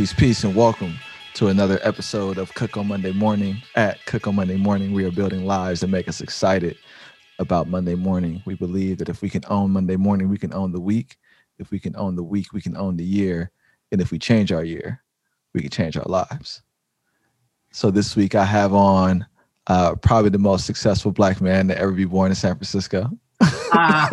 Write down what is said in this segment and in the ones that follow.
Peace, peace, and welcome to another episode of Cook on Monday Morning. At Cook on Monday Morning, we are building lives that make us excited about Monday morning. We believe that if we can own Monday morning, we can own the week. If we can own the week, we can own the year. And if we change our year, we can change our lives. So this week I have on uh, probably the most successful black man to ever be born in San Francisco. Uh.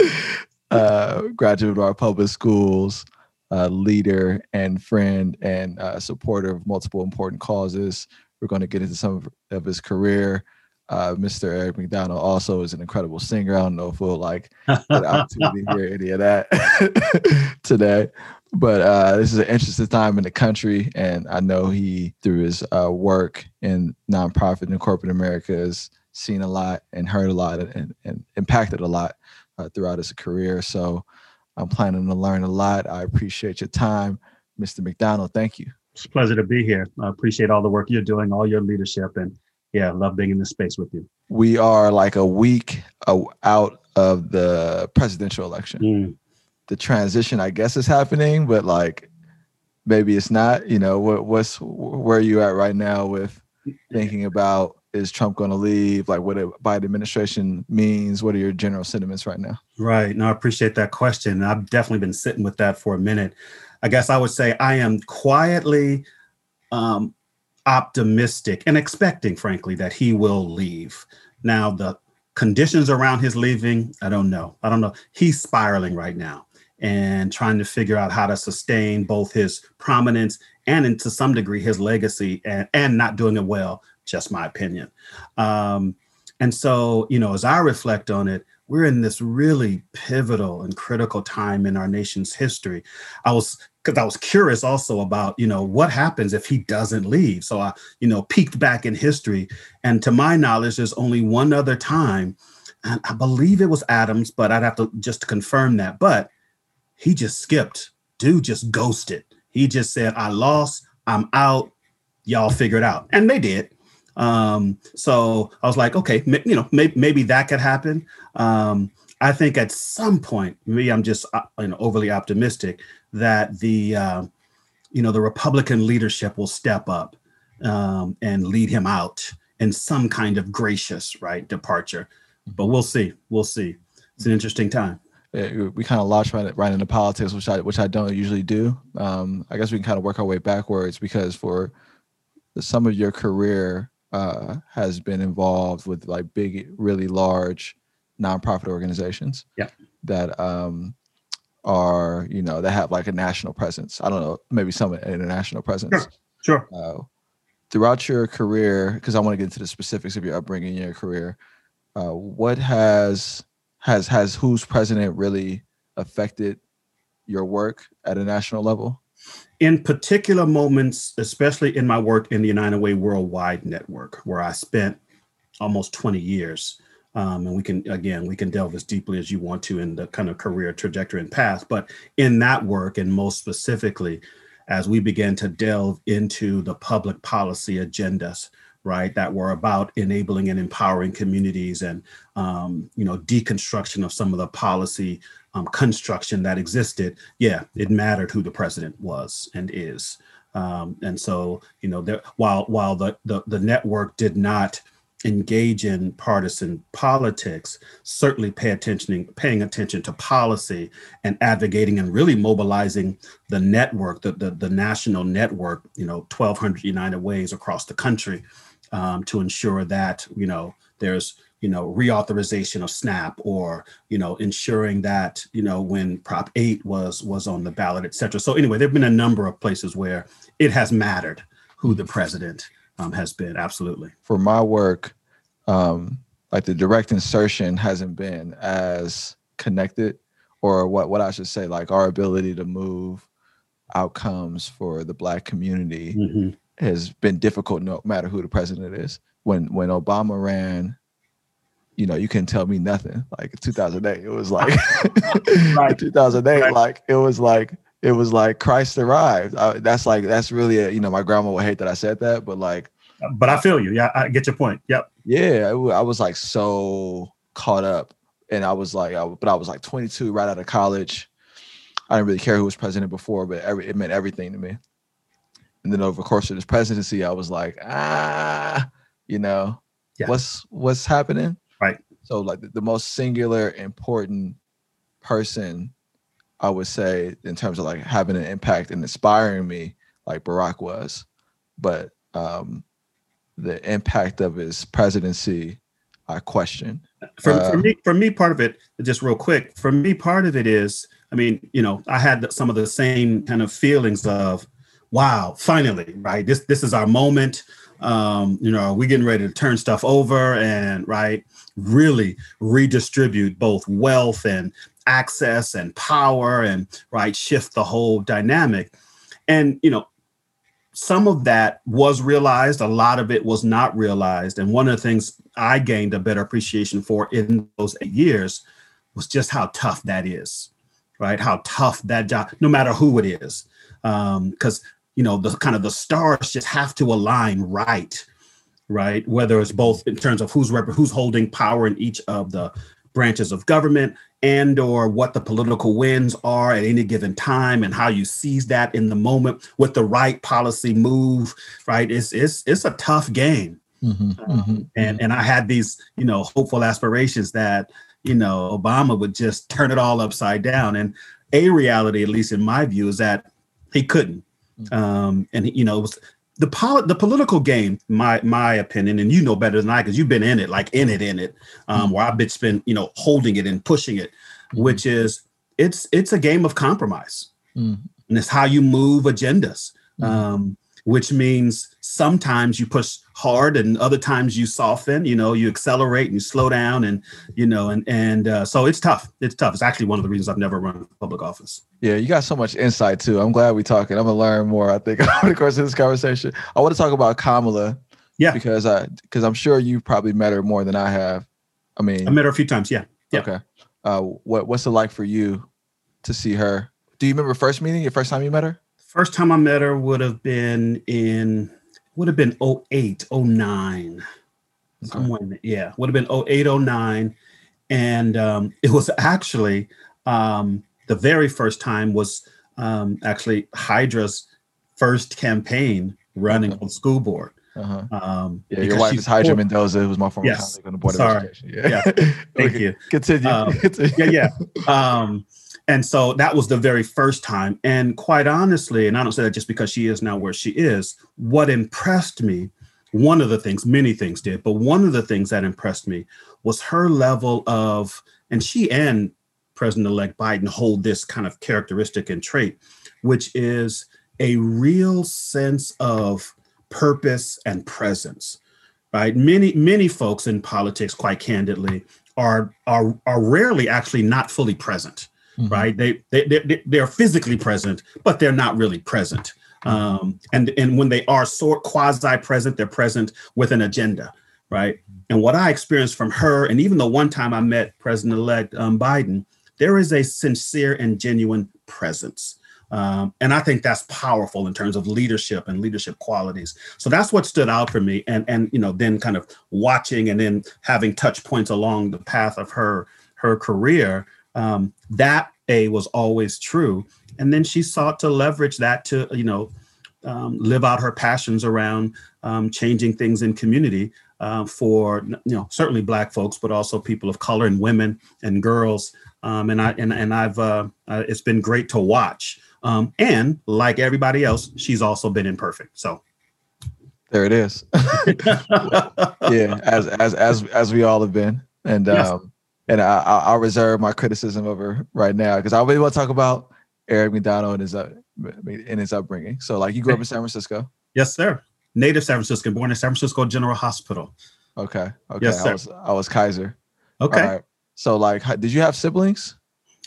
uh, graduate of our public schools, uh, leader and friend and uh, supporter of multiple important causes. We're going to get into some of, of his career. Uh, Mr. Eric McDonnell also is an incredible singer. I don't know if we'll like get the opportunity to hear any of that today, but uh, this is an interesting time in the country, and I know he, through his uh, work in nonprofit and corporate America, has seen a lot and heard a lot and, and impacted a lot uh, throughout his career. So I'm planning to learn a lot. I appreciate your time, Mr. McDonnell. Thank you. It's a pleasure to be here. I appreciate all the work you're doing, all your leadership, and yeah, love being in this space with you. We are like a week out of the presidential election. Mm. The transition, I guess, is happening, but like maybe it's not. You know, what, what's where are you at right now with thinking about is Trump going to leave? Like what a Biden administration means? What are your general sentiments right now? Right. No, I appreciate that question. I've definitely been sitting with that for a minute. I guess I would say I am quietly um, optimistic and expecting, frankly, that he will leave. Now, the conditions around his leaving, I don't know. I don't know. He's spiraling right now and trying to figure out how to sustain both his prominence and, and to some degree, his legacy and, and not doing it well just my opinion. Um, and so, you know, as I reflect on it, we're in this really pivotal and critical time in our nation's history. I was because I was curious also about, you know, what happens if he doesn't leave. So I, you know, peeked back in history, and to my knowledge, there's only one other time, and I believe it was Adams, but I'd have to just confirm that. But he just skipped. Dude just ghosted. He just said, "I lost. I'm out. Y'all figure it out," and they did. Um, so I was like, okay, m- you know, maybe, that could happen. Um, I think at some point, maybe I'm just uh, you know overly optimistic that the uh, you know the Republican leadership will step up um, and lead him out in some kind of gracious right departure. But we'll see. We'll see. It's an interesting time. Yeah, we kind of launched right, right into politics, which I which I don't usually do. Um, I guess we can kind of work our way backwards because for the, some of your career, uh, has been involved with like big, really large nonprofit organizations. Yeah. That um, are you know that have like a national presence. I don't know, maybe some international presence. Sure. sure. Uh, throughout your career, because I want to get into the specifics of your upbringing, your career. Uh, what has has has who's president really affected your work at a national level? In particular moments, especially in my work in the United Way Worldwide Network, where I spent almost 20 years. Um, and we can, again, we can delve as deeply as you want to in the kind of career trajectory and path. But in that work, and most specifically, as we began to delve into the public policy agendas, right, that were about enabling and empowering communities and, um, you know, deconstruction of some of the policy um, construction that existed, yeah, it mattered who the president was and is. Um, and so, you know, there, while while the, the the network did not engage in partisan politics, certainly pay attention, paying attention to policy and advocating and really mobilizing the network, the, the, the national network, you know, 1,200 United Ways across the country um, to ensure that, you know, there's you know reauthorization of snap or you know ensuring that you know when prop 8 was was on the ballot et cetera. So anyway there have been a number of places where it has mattered who the president um, has been. Absolutely. For my work um, like the direct insertion hasn't been as connected or what what i should say like our ability to move outcomes for the black community mm-hmm. has been difficult no matter who the president is. When when obama ran you know, you couldn't tell me nothing. Like 2008, it was like right. 2008, right. like it was like it was like Christ arrived. I, that's like that's really a, you know, my grandma would hate that I said that, but like, but I feel you. Yeah, I get your point. Yep. Yeah, I was like so caught up, and I was like, I, but I was like 22, right out of college. I didn't really care who was president before, but every, it meant everything to me. and then over the course of this presidency, I was like, ah, you know, Yeah. what's what's happening? So like the, the most singular important person, I would say, in terms of like having an impact and inspiring me, like Barack was, but um, the impact of his presidency, I question. for, Uh, for me for me part of it just real quick for me part of it is i mean you know i had some of the same kind of feelings of wow finally right? This this is our moment um you know are we getting ready to turn stuff over and right really redistribute both wealth and access and power and right shift the whole dynamic. And you know some of that was realized a lot of it was not realized. And one of the things i gained a better appreciation for in those eight years was just how tough that is right? How tough that job no matter who it is because you know the kind of the stars just have to align right right whether it's both in terms of who's rep- who's holding power in each of the branches of government and or what the political winds are at any given time and how you seize that in the moment with the right policy move right it's it's it's a tough game Mhm, um, mhm, and and I had these you know hopeful aspirations that you know Obama would just turn it all upside down. And a reality, at least in my view, is that he couldn't. Mhm. Um, and you know it was the poli- the political game, my my opinion, and you know better than I because you've been in it, like in it, in it, um, where I've been you know holding it and pushing it, Mhm. which is it's it's a game of compromise mhm, and it's how you move agendas mhm. um, which means sometimes you push hard and other times you soften you know you accelerate and you slow down and you know and and uh, so it's tough it's tough it's actually one of the reasons i've never run for public office Yeah, you got so much insight too. I'm glad we're talking. I'm gonna learn more. I think over the course of this conversation. I want to talk about Kamala. Yeah. Because I because I'm sure you've probably met her more than I have. I mean, i met her a few times yeah yeah. okay. Uh, what what's it like for you to see her? Do you remember first meeting? Your first time you met her? first time i met her would have been in would have been 08 09 somewhere in yeah would have been 08 09 and um, it was actually um, the very first time was um, actually hydra's first campaign running Okay. on school board Uh-huh. um, Yeah, your wife is Hydra Mendoza, who was my former Yes. colleague on the board Sorry. of education. Yeah. Yeah. thank Okay, you Continue. Um, Continue. yeah, yeah. Um, and so that was the very first time. And quite honestly, and I don't say that just because she is now where she is, what impressed me, one of the things, many things did, but one of the things that impressed me was her level of, and she and President elect Biden hold this kind of characteristic and trait, which is a real sense of purpose and presence. Right. Many, many folks in politics, quite candidly, are are are rarely actually not fully present Mhm. right? They they they they're physically present but they're not really present. Um and and when they are sort quasi present they're present with an agenda right? And what i experienced from her and even the one time i met president-elect um, biden there is a sincere and genuine presence. Um, and i think that's powerful in terms of leadership and leadership qualities. So that's what stood out for me and and you know then kind of watching and then having touch points along the path of her her career um, that a was always true. And then she sought to leverage that to you know um, live out her passions around um, changing things in community uh, for you know certainly black folks but also people of color and women and girls. Um, and i and, and i've uh, uh, it's been great to watch. Um, and like everybody else she's also been imperfect so. There it is. yeah, as as as as we all have been, and Yes. um, and I, I I'll reserve my criticism of her right now because I really want to talk about Eric McDonnell and his uh, in his upbringing. So, like, you grew up in San Francisco. yes sir native san francisco born in san francisco general hospital Okay. Okay. Yes, I sir. was I was Kaiser. okay All right. So, like, how- did you have siblings?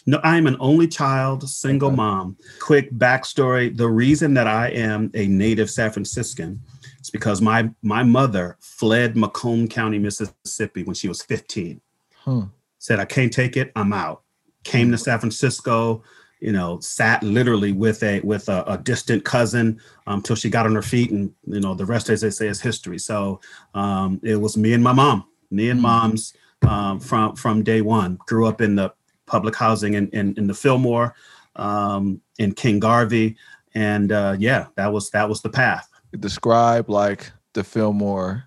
No, I am an only child, single Okay. mom. Quick backstory: the reason that I am a native San Franciscan is because my my mother fled Macomb County, Mississippi, when she was 15. Hmm. Said, "I can't take it. I'm out." Came to San Francisco. You know, sat literally with a with a, a distant cousin until she got on her feet, and you know, the rest, as they say, is history. So um, it was me and my mom, me and Hmm. mom's um, from from day one. Grew up in the public housing in, in, in the Fillmore, um, in King Garvey. and uh, yeah, that was that was the path. Describe like the Fillmore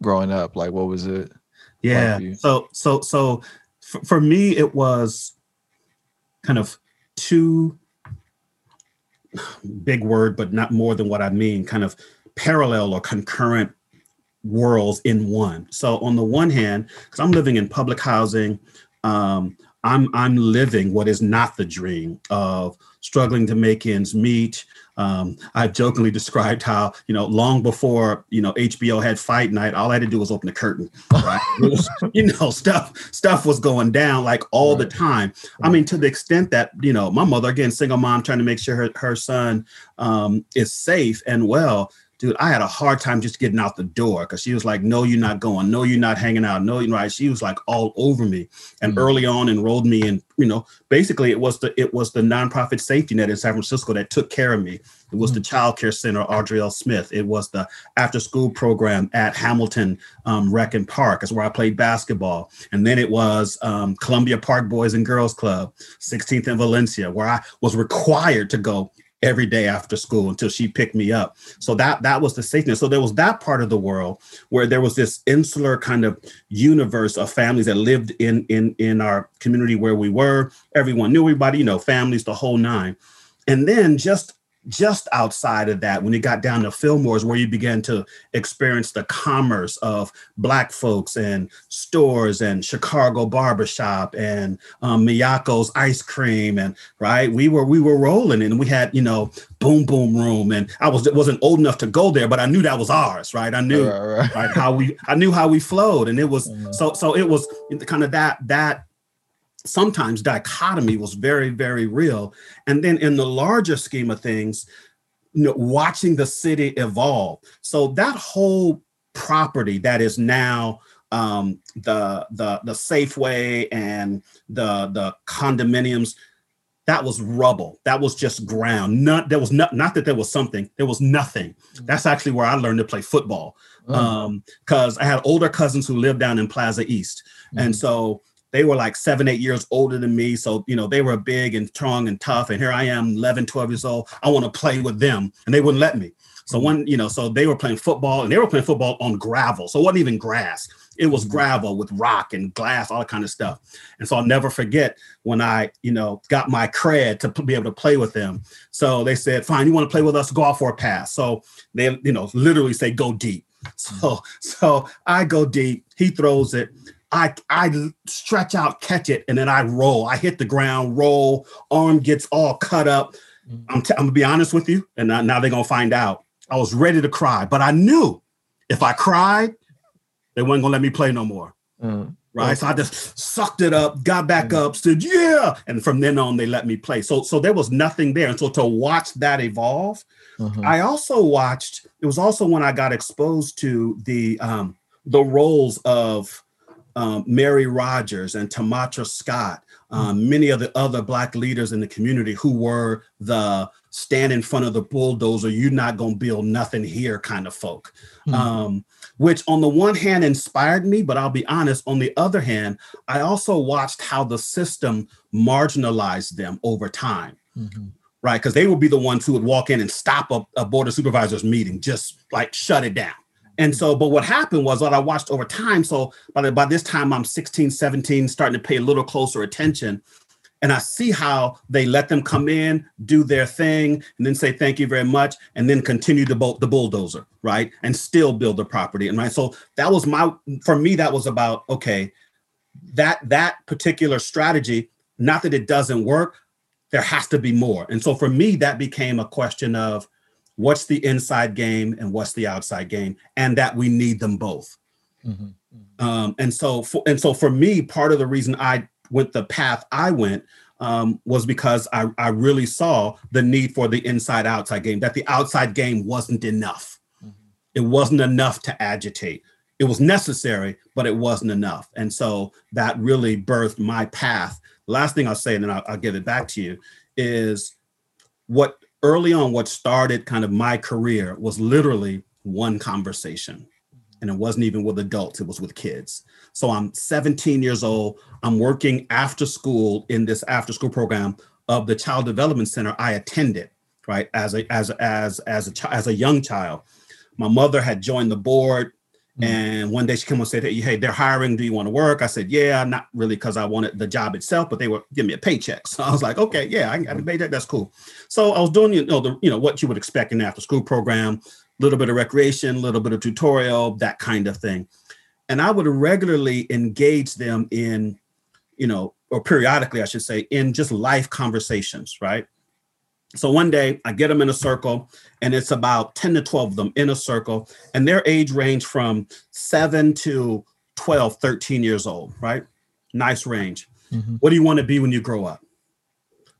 growing up. Like, what was it? Yeah. like? So so so for, for me, it was kind of two big word, but not more than what I mean. Kind of parallel or concurrent worlds in one. So on the one hand, because I'm living in public housing, um, I'm I'm living what is not the dream of struggling to make ends meet. Um, I've jokingly described how you know long before you know HBO had Fight Night, all I had to do was open the curtain. Right? Was, you know, stuff stuff was going down like all the Right. time. I mean, to the extent that you know, my mother again, single mom, trying to make sure her her son um, is safe and well. Dude, I had a hard time just getting out the door because she was like, "No, you're not going. No, you're not hanging out. No, you're right." She was like all over me, and Mhm. early on enrolled me in. You know, basically, it was the it was the nonprofit safety net in San Francisco that took care of me. It was the Child Care Center, Audrey L. Smith. It was the after school program at Hamilton um, Rec and Park, is where I played basketball. And then it was um, Columbia Park Boys and Girls Club, 16th and Valencia, where I was required to go every day after school until she picked me up. So that that was the safety. So there was that part of the world where there was this insular kind of universe of families that lived in in in our community where we were. Everyone knew everybody, you know, families, the whole nine. And then just just outside of that, when you got down to Fillmore's, where you began to experience the commerce of Black folks and stores and Chicago barbershop and um, Miyako's ice cream, and right, we were we were rolling, and we had you know Boom Boom Room, and I was wasn't old enough to go there, but I knew that was ours, right? I knew Right, right. right how we I knew how we flowed, and it was so so it was kind of that that sometimes dichotomy was very very real. And then in the larger scheme of things you know watching the city evolve. So that whole property that is now um the the the safeway and the the condominiums that was rubble. That was just ground. Not there was not not that there was something there was nothing. That's actually where i learned to play football Mm. um because i had older cousins who lived down in plaza east. And Mhm. so they were like seven eight years older than me so you know they were big and strong and tough and here i am 11 12 years old i want to play with them and they wouldn't let me. So one you know so they were playing football and they were playing football on gravel so it wasn't even grass. It was gravel with rock and glass all that kind of stuff. And so i'll never forget when i you know got my cred to be able to play with them. So they said fine you want to play with us? Go out for a pass. So they you know literally say go deep. So so I go deep, he throws it. I I stretch out, catch it, and then I roll. I hit the ground, roll, arm gets all cut up. Mhm. I'm, t- I'm gonna be honest with you, and now, they're gonna find out. I was ready to cry, but I knew if I cried, they weren't gonna let me play no more. Mm. Right. So I just sucked it up, got back up, said, yeah. And from then on, they let me play. So so there was nothing there. And so to watch that evolve, Mhm. I also watched. It was also when I got exposed to the um, the roles of um, Mary Rogers and Tamatra Scott, um, many of the other Black leaders in the community who were the stand in front of the bulldozer. You're not gonna build nothing here kind of folk. Mhm. Um, which on the one hand inspired me, but I'll be honest. On the other hand, I also watched how the system marginalized them over time Mhm. right? Because they would be the ones who would walk in and stop a, a board of supervisors meeting, just like shut it down. And mm. so, but what happened was what I watched over time. So by, the, by this time, I'm 16, 17, starting to pay a little closer attention. And I see how they let them come in, do their thing, and then say thank you very much, and then continue the, bull- the bulldozer, right? And still build the property. And right. So that was my for me, that was about okay, that that particular strategy, not that it doesn't work, there has to be more. And so for me, that became a question of what's the inside game and what's the outside game, and that we need them both. Mhm. Um, and so for, and so for me, part of the reason I went the path I went um, was because I, I really saw the need for the inside outside game, that the outside game wasn't enough. Mhm. It wasn't enough to agitate. It was necessary, but it wasn't enough. And so that really birthed my path. Last thing I'll say, and then I'll, I'll give it back to you, is what early on, what started kind of my career was literally one conversation. Mm-hmm. And it wasn't even with adults, it was with kids. So I'm 17 years old. I'm working after school in this after school program of the Child Development Center I attended right? As a as as as a as a young child, my mother had joined the board, Mm. and one day she came and said, "Hey, hey, they're hiring. Do you want to work?" I said, "Yeah, not really, because I wanted the job itself, but they were giving me a paycheck." So I was like, "Okay, yeah, I can get a paycheck. That's cool." So I was doing you know the you know what you would expect in an after school program, a little bit of recreation, a little bit of tutorial, that kind of thing, and I would regularly engage them in, you know, or periodically, I should say, in just life conversations, right? So one day I get them in a circle, and it's about 10 to 12 of them in a circle, and their age range from seven to 12, 13 years old, right? Nice range. Mhm. What do you want to be when you grow up?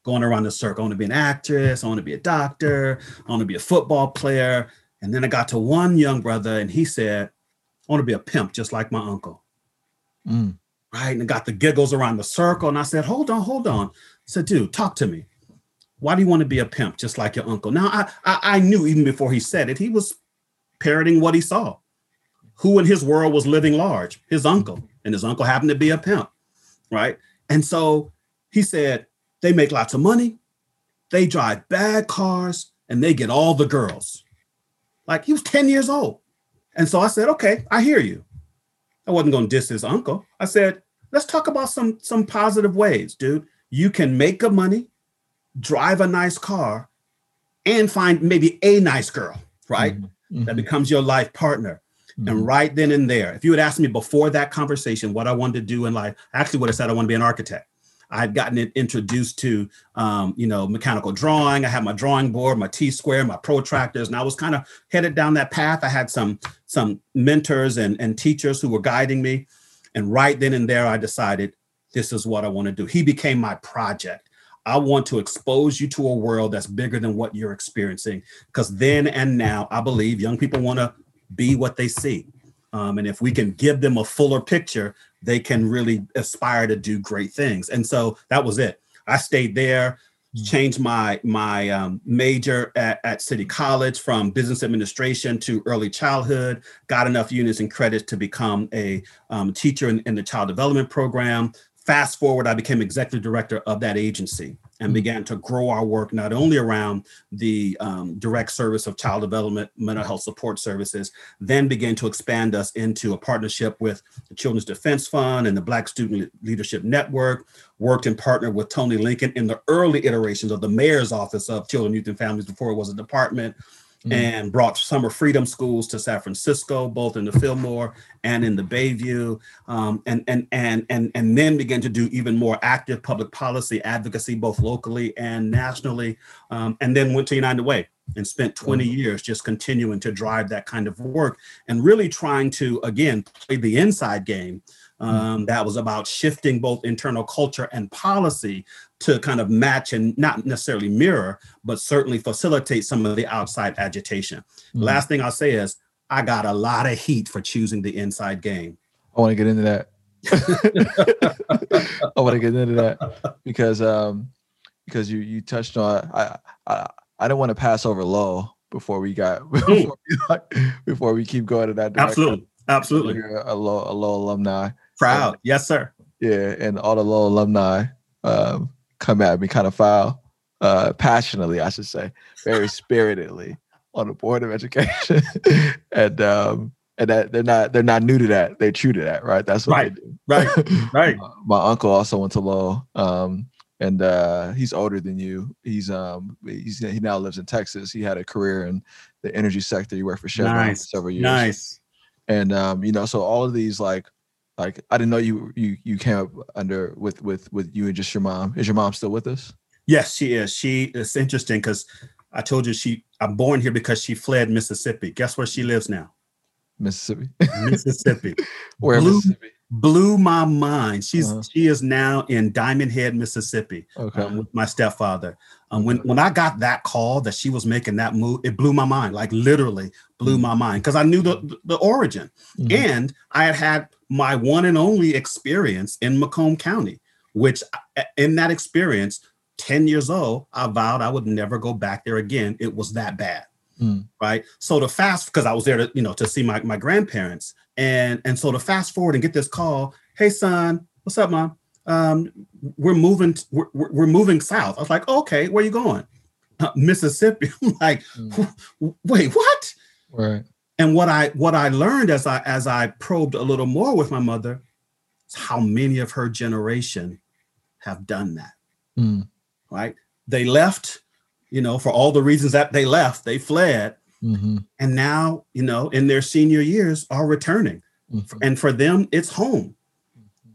Going around the circle, I want to be an actress, I want to be a doctor, I want to be a football player. And then I got to one young brother, and he said, I want to be a pimp just like my uncle Mm. right? And I got the giggles around the circle. And I said, hold on, hold on. I said, dude, talk to me. Why do you want to be a pimp just like your uncle? Now, I, I, I knew even before he said it, he was parroting what he saw. Who in his world was living large? His uncle. And his uncle happened to be a pimp, right? And so he said, they make lots of money, they drive bad cars, and they get all the girls. Like he was 10 years old. And so I said, okay, I hear you. I wasn't going to diss his uncle. I said, let's talk about some some positive ways, dude. You can make good money, drive a nice car, and find maybe a nice girl, right? Mhm. That becomes your life partner. Mhm. And right then and there, if you had asked me before that conversation what I wanted to do in life, I actually would have said I want to be an architect. I had gotten it introduced to, um, you know, mechanical drawing. I had my drawing board, my T square, my protractors, and I was kind of headed down that path. I had some some mentors and, and teachers who were guiding me. And right then and there, I decided this is what I want to do. He became my project. I want to expose you to a world that's bigger than what you're experiencing. Because then and now, I believe young people want to be what they see. Um, and if we can give them a fuller picture, they can really aspire to do great things. And so that was it. I stayed there, Mm. changed my my um, major at, at City College from business administration to early childhood. Got enough units and credits to become a um, teacher in, in the child development program. Fast forward, I became executive director of that agency and Mm. began to grow our work not only around the um, direct service of child development, mental health support services, then began to expand us into a partnership with the Children's Defense Fund and the Black Student Leadership Network. Worked and partnered with Tony Lincoln in the early iterations of the mayor's office of children, youth, and families before it was a department Mhm. and brought summer freedom schools to San Francisco, both in the Fillmore and in the Bayview, um, and and and and and then began to do even more active public policy advocacy, both locally and nationally, um, and then went to United Way and spent 20 years just continuing to drive that kind of work and really trying to again play the inside game. Um, that was about shifting both internal culture and policy to kind of match and not necessarily mirror, but certainly facilitate some of the outside agitation. Mhm. Last thing I'll say is I got a lot of heat for choosing the inside game. I want to get into that. I want to get into that because um because you you touched on I I I didn't want to pass over Lowell before we got before we, before we keep going in that direction. Absolutely. Absolutely. You're a Lowell a Lowell alumni. Proud. Yes, sir. Yeah, and all the Lowell alumni um, come at me kind of foul, uh, passionately, I should say, very spiritedly on the board of education, and um, and that they're not they're not new to that. They're true to that, right? That's what Right, they do. right, right. Uh, My uncle also went to Lowell, um, and uh, he's older than you. He's um he's he now lives in Texas. He had a career in the energy sector. He worked for Chevron for several years Nice. and um, you know, so all of these like like I didn't know you you you came up under with with with you and just your mom. Is your mom still with us? Yes, she is. She it's interesting because I told you she I'm born here because she fled Mississippi. Guess where she lives now? Mississippi. Mississippi. Where Blue- Mississippi? Blew my mind. She's Uh-huh. she is now in Diamondhead, Mississippi. Okay. um, with my stepfather. Um, when when I got that call that she was making that move, it blew my mind. Like literally blew Mhm. my mind because I knew the the origin, Mhm. and I had had my one and only experience in Macomb County, which in that experience, ten years old, I vowed I would never go back there again. It was that bad. Mm. Right. So to fast because I was there to, you know, to see my, my grandparents. And and so to fast forward and get this call, hey son, what's up, mom? Um, we're moving, we're, we're moving south. I was like, okay, where you going? uh, Mississippi. I'm like, Mm. wait, what? Right. And what I what I learned as I as I probed a little more with my mother is how many of her generation have done that. Mm. Right? They left, you know, for all the reasons that they left, they fled, hmm and now, you know, in their senior years are returning. Mhm. And for them, it's home,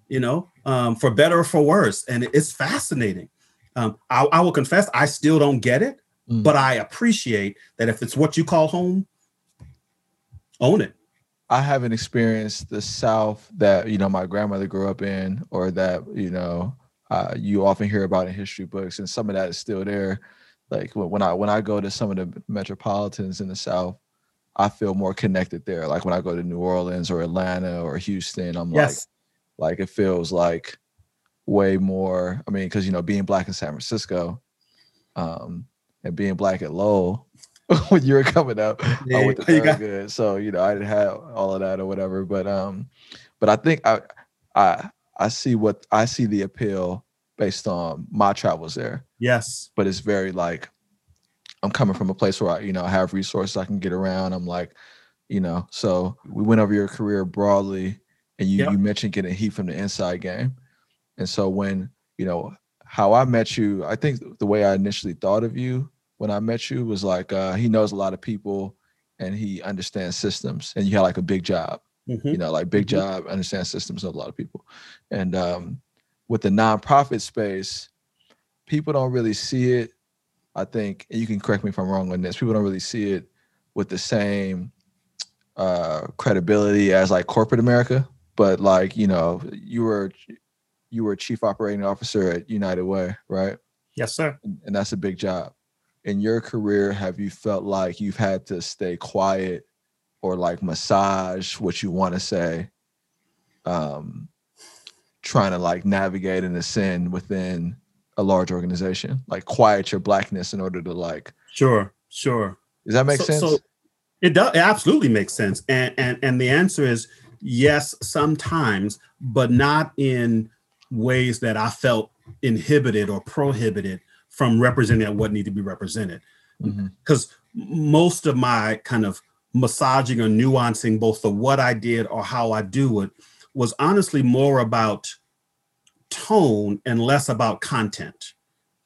you know, um, for better or for worse. And it's fascinating. Um, I, I will confess, I still don't get it, Mm. but I appreciate that if it's what you call home, own it. I haven't experienced the South that you know my grandmother grew up in, or that you know uh, you often hear about in history books, and some of that is still there. Like when I when I go to some of the metropolitans in the South, I feel more connected there. Like when I go to New Orleans or Atlanta or Houston, I'm Yes. like, like it feels like way more. I mean, because you know, being black in San Francisco, um, and being black at Lowell when you were coming up, I went to you got- good. So, you know, I didn't have all of that or whatever. But um, but I think I I I see what I see the appeal based on my travels there. yes. But it's very like I'm coming from a place where I, you know, I have resources I can get around. I'm like, you know, so we went over your career broadly and you Yep. you mentioned getting heat from the inside game. And so when, you know, how I met you, I think the way I initially thought of you when I met you was like uh, he knows a lot of people and he understands systems and you had like a big job Mhm. you know, like big Mhm. job, understand systems of a lot of people. And um, with the nonprofit space, people don't really see it. I think, and you can correct me if I'm wrong on this, people don't really see it with the same uh, credibility as like corporate America. But like, you know, you were you were chief operating officer at United Way, right? Yes, sir. and that's a big job. In your career, have you felt like you've had to stay quiet or like massage what you want to say, um, trying to like navigate and ascend within a large organization, like quiet your blackness in order to like, Sure, sure. does that make So- sense? so it does. It absolutely makes sense. And and and the answer is yes, sometimes, but not in ways that I felt inhibited or prohibited from representing what needed to be represented. Because most of my kind of massaging or nuancing both the what I did or how I do it was honestly more about tone and less about content,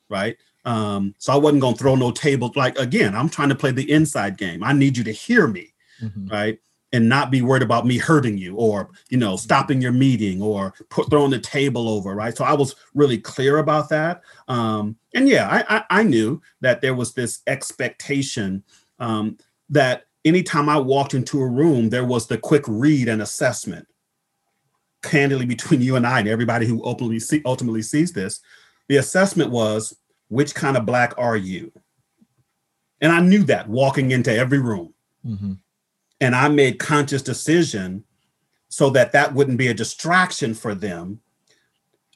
right? Um, so I wasn't gonna throw no tables. Like again, I'm trying to play the inside game. I need you to hear me, Mhm. right? And not be worried about me hurting you or you know stopping your meeting or put throwing the table over, right? So I was really clear about that. Um, and yeah, I, I I knew that there was this expectation um, that anytime I walked into a room, there was the quick read and assessment. Candidly, between you and I and everybody who ultimately see, ultimately sees this, the assessment was which kind of black are you? And I knew that walking into every room. Mhm. And I made conscious decision so that that wouldn't be a distraction for them,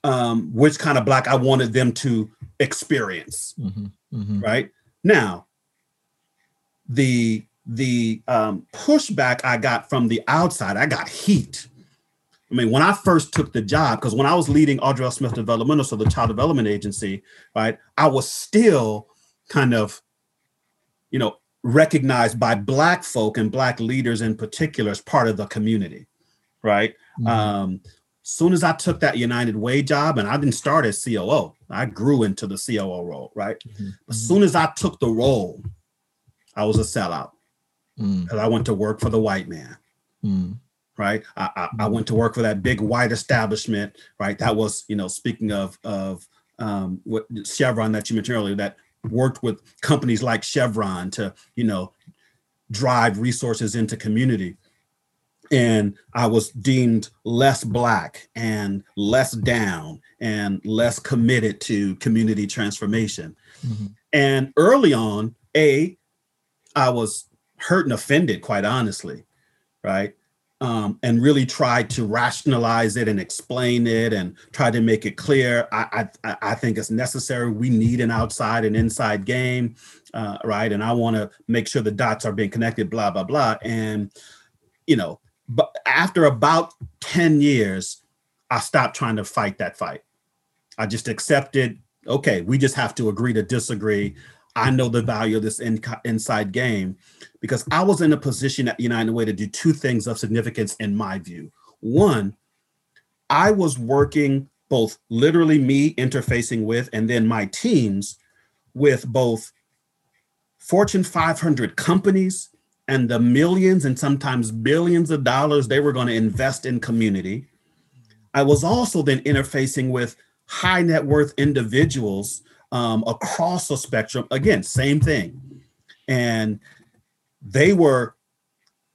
um, which kind of black I wanted them to experience. Mhm. Mhm. Right now, the the um, pushback I got from the outside, I got heat. I mean, when I first took the job, because when I was leading Audrey L. Smith Developmental, so the child development agency, right, I was still kind of, you know, recognized by Black folk and Black leaders in particular as part of the community, right? Mhm. Um, soon as I took that United Way job, and I didn't start as COO, I grew into the COO role, right? Mhm. As soon as I took the role, I was a sellout Mm. because I went to work for the white man Mm. right? I, I, I went to work for that big white establishment, right? That was, you know, speaking of of um, what Chevron that you mentioned earlier, that worked with companies like Chevron to, you know, drive resources into community. And I was deemed less black and less down and less committed to community transformation. Mhm. And early on, A, I was hurt and offended, quite honestly, right? Um, and really tried to rationalize it and explain it and try to make it clear. I, I, I think it's necessary. We need an outside and inside game, uh, right? And I want to make sure the dots are being connected, blah, blah, blah. And, you know, but after about 10 years, I stopped trying to fight that fight. I just accepted, okay, we just have to agree to disagree. I know the value of this in, inside game because I was in a position at United Way to do two things of significance in my view. One, I was working both literally me interfacing with and then my teams with both Fortune 500 companies and the millions and sometimes billions of dollars they were going to invest in community. I was also then interfacing with high net worth individuals um, across the spectrum. Again, same thing. And they were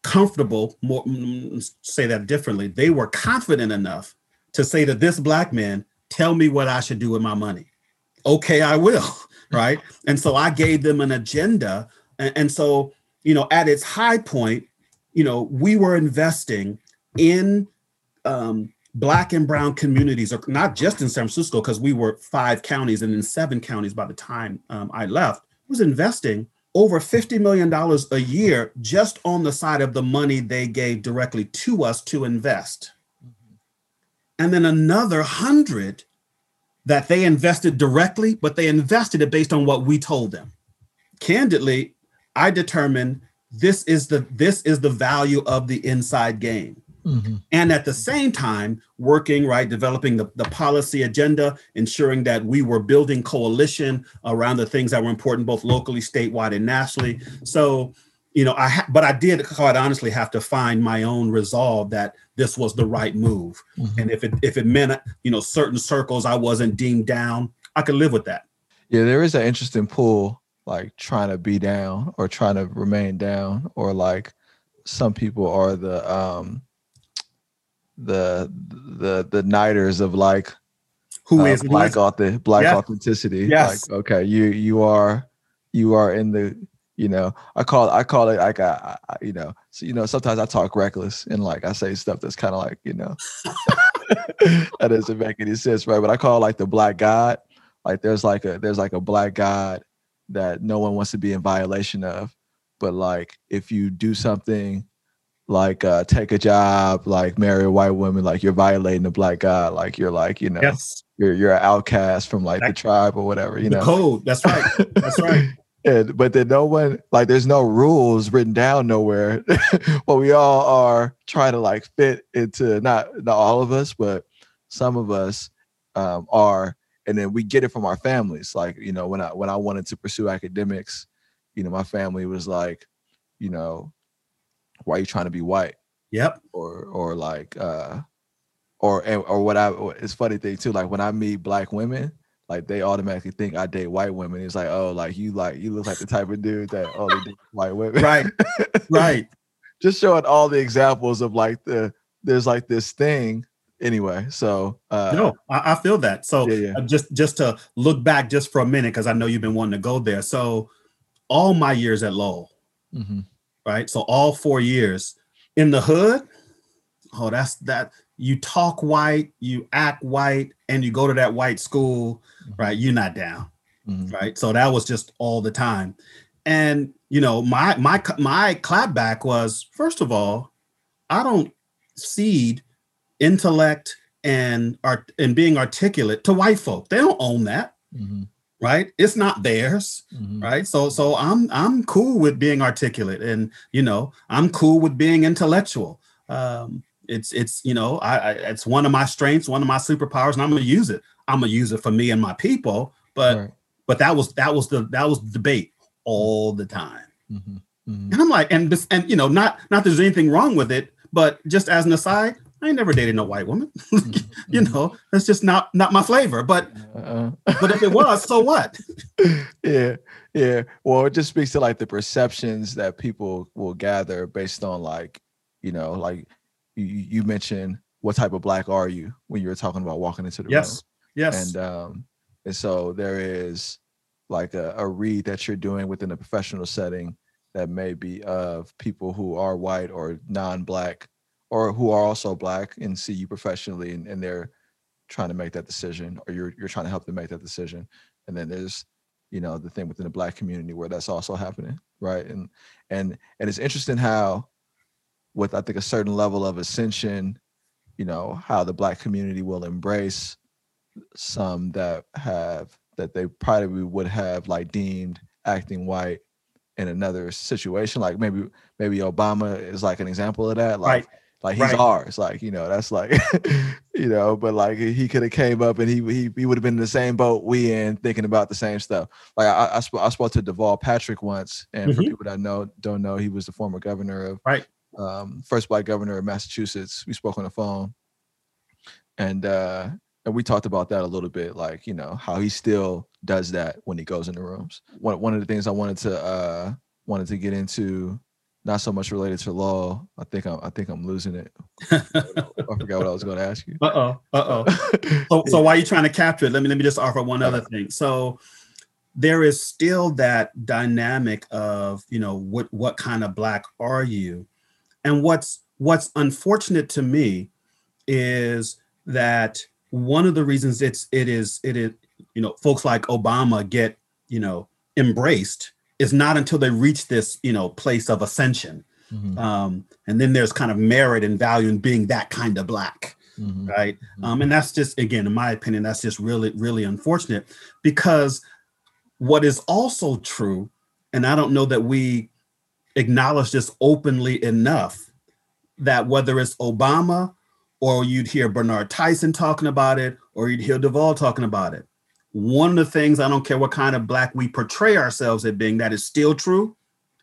comfortable, more mm, say that differently, they were confident enough to say to this black man, tell me what I should do with my money. Okay, I will. Right. and so I gave them an agenda. And, and so, you know, at its high point, you know, we were investing in um, black and brown communities, are not just in San Francisco, because we were five counties and in seven counties by the time um, I left, was investing over $50 million a year just on the side of the money they gave directly to us to invest and then another hundred that they invested directly, but they invested it based on what we told them. Candidly, I determined this is the this is the value of the inside game. Mm-hmm. And at the same time, working right, developing the, the policy agenda, ensuring that we were building coalition around the things that were important, both locally, statewide, and nationally. So you know, I ha- but I did quite honestly have to find my own resolve that this was the right move. Mm-hmm. And if it if it meant you know certain circles I wasn't deemed down, I could live with that. Yeah, there is an interesting pull, like trying to be down or trying to remain down, or like some people are the um the the the nighters of like who uh, is black auth- black yeah. authenticity. Yes. Like okay, you you are you are in the you know i call i call it like I, I, you know so you know sometimes i talk reckless and like i say stuff that's kind of like you know that doesn't make any sense right but i call like the black god like there's like a there's like a black god that no one wants to be in violation of but like if you do something like uh take a job like marry a white woman like you're violating the black guy, like you're like you know yes. you're you're an outcast from like that, the tribe or whatever you the know? code that's right that's right. And but then no one like there's no rules written down nowhere but we all are trying to like fit into not not all of us but some of us um, are and then we get it from our families like you know when i when i wanted to pursue academics you know my family was like you know why are you trying to be white yep or or like uh or or what i it's funny thing too like when i meet black women like they automatically think I date white women. It's like, oh, like you like you look like the type of dude that only date white women. Right. Right. Just showing all the examples of like the there's like this thing anyway. So uh no, I, I feel that. So yeah, yeah. Uh, just just to look back just for a minute, because I know you've been wanting to go there. So all my years at Lowell, mm-hmm. Right? So all four years in the hood. Oh, that's that you talk white, you act white, and you go to that white school, mm-hmm. right? You're not down, mm-hmm. right? So that was just all the time. And you know, my my my clapback was first of all, I don't cede intellect and art and being articulate to white folk. They don't own that. Mm-hmm. Right? It's not theirs. Mm-hmm. Right. So so I'm I'm cool with being articulate and you know, I'm cool with being intellectual. Um, it's it's you know I, I, it's one of my strengths one of my superpowers and i'm gonna use it i'm gonna use it for me and my people but right. but that was that was the that was the debate all the time mm-hmm. Mm-hmm. and i'm like and this and you know not not there's anything wrong with it but just as an aside i ain't never dated no white woman mm-hmm. you know that's just not not my flavor but uh-uh. but if it was so what yeah yeah well it just speaks to like the perceptions that people will gather based on like you know like you, you mentioned what type of black are you when you were talking about walking into the yes. room. Yes. And um, and so there is like a, a read that you're doing within a professional setting that may be of people who are white or non-black or who are also black and see you professionally and, and they're trying to make that decision or you're you're trying to help them make that decision. And then there's you know the thing within the black community where that's also happening right and and and it's interesting how with I think a certain level of ascension, you know, how the black community will embrace some that have that they probably would have like deemed acting white in another situation. Like maybe maybe Obama is like an example of that. Like Right. Like he's Right. ours. Like, you know, that's like you know, but like he could have came up and he he, he would have been in the same boat we in thinking about the same stuff. Like I I, sp- I spoke to Deval Patrick once, and for Mhm. people that know don't know, he was the former governor of Right. um, first black governor of Massachusetts. We spoke on the phone, and uh, and we talked about that a little bit, like you know how he still does that when he goes in the rooms. One one of the things I wanted to uh, wanted to get into, not so much related to law. I think I'm I think I'm losing it. I forgot what I was going to ask you. Uh oh. Uh oh. So, so while you're trying to capture it, let me let me just offer one other thing. So there is still that dynamic of you know what what kind of black are you, and what's what's unfortunate to me is that one of the reasons it's it is it is you know folks like Obama get you know embraced is not until they reach this you know place of ascension, Mhm, um, and then there's kind of merit and value in being that kind of black mhm, right? Mhm. um, and that's just again in my opinion that's just really really unfortunate because what is also true and i don't know that we acknowledge this openly enough that whether it's obama or you'd hear bernard tyson talking about it or you'd hear Deval talking about it one of the things i don't care what kind of black we portray ourselves as being that is still true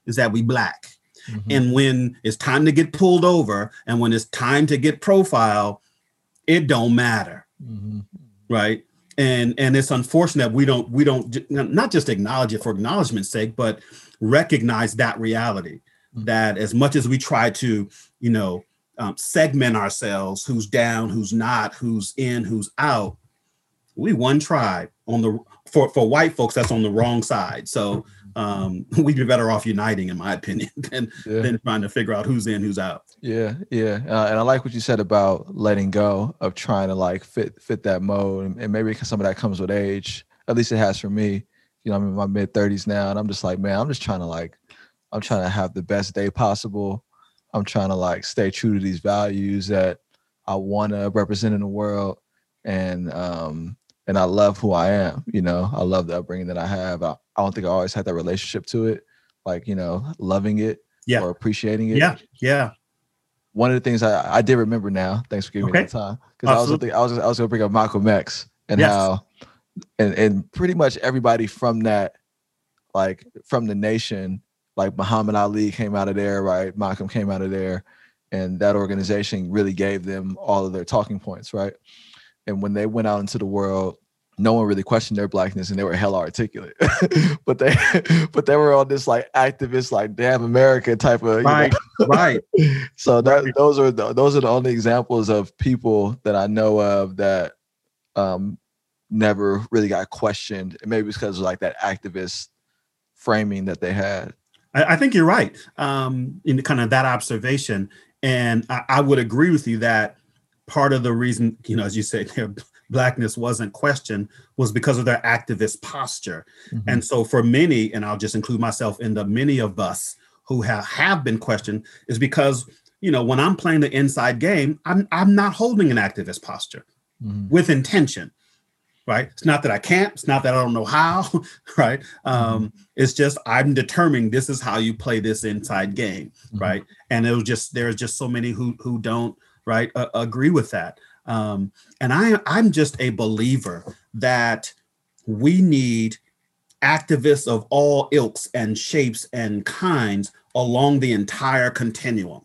is that we black mhm. and when it's time to get pulled over and when it's time to get profile it don't matter Mhm. right and and it's unfortunate we don't we don't not just acknowledge it for acknowledgement's sake but recognize that reality Mhm. that as much as we try to you know um, segment ourselves who's down who's not who's in who's out we one tribe on the for for white folks that's on the wrong side so um we'd be better off uniting in my opinion than Yeah. than trying to figure out who's in who's out Yeah, yeah, uh, and I like what you said about letting go of trying to like fit fit that mode, and, and maybe some of that comes with age. At least it has for me. You know, I'm in my mid 30s now, and I'm just like, man, I'm just trying to like, I'm trying to have the best day possible. I'm trying to like stay true to these values that I want to represent in the world, and um, and I love who I am. You know, I love the upbringing that I have. I, I don't think I always had that relationship to it, like you know, loving it Yeah. or appreciating it yeah yeah one of the things I, I did remember now, thanks for giving me Okay. that time, because I was I was I was gonna bring up Malcolm X and Yes. how, and and pretty much everybody from that, like from the nation, like Muhammad Ali came out of there, right? Malcolm came out of there, and that organization really gave them all of their talking points, right? And when they went out into the world, no one really questioned their blackness, and they were hella articulate. but they, but they were on this like activist, like damn America type of, you know, right right so that Right. those are the, those are the only examples of people that I know of that um never really got questioned. And maybe it's because of like that activist framing that they had. I, I think you're right um, in kind of that observation, and I, I would agree with you that part of the reason, you know, as you said, their blackness wasn't questioned was because of their activist posture. And so, for many, and I'll just include myself in the many of us who have, have been questioned, is because you know when I'm playing the inside game, I'm I'm not holding an activist posture Mhm. with intention right it's not that i can't it's not that i don't know how right um it's just i'm determining this is how you play this inside game Mhm. right and it was just there's just so many who who don't right uh, agree with that. Um and i i'm just a believer that we need activists of all ilks and shapes and kinds along the entire continuum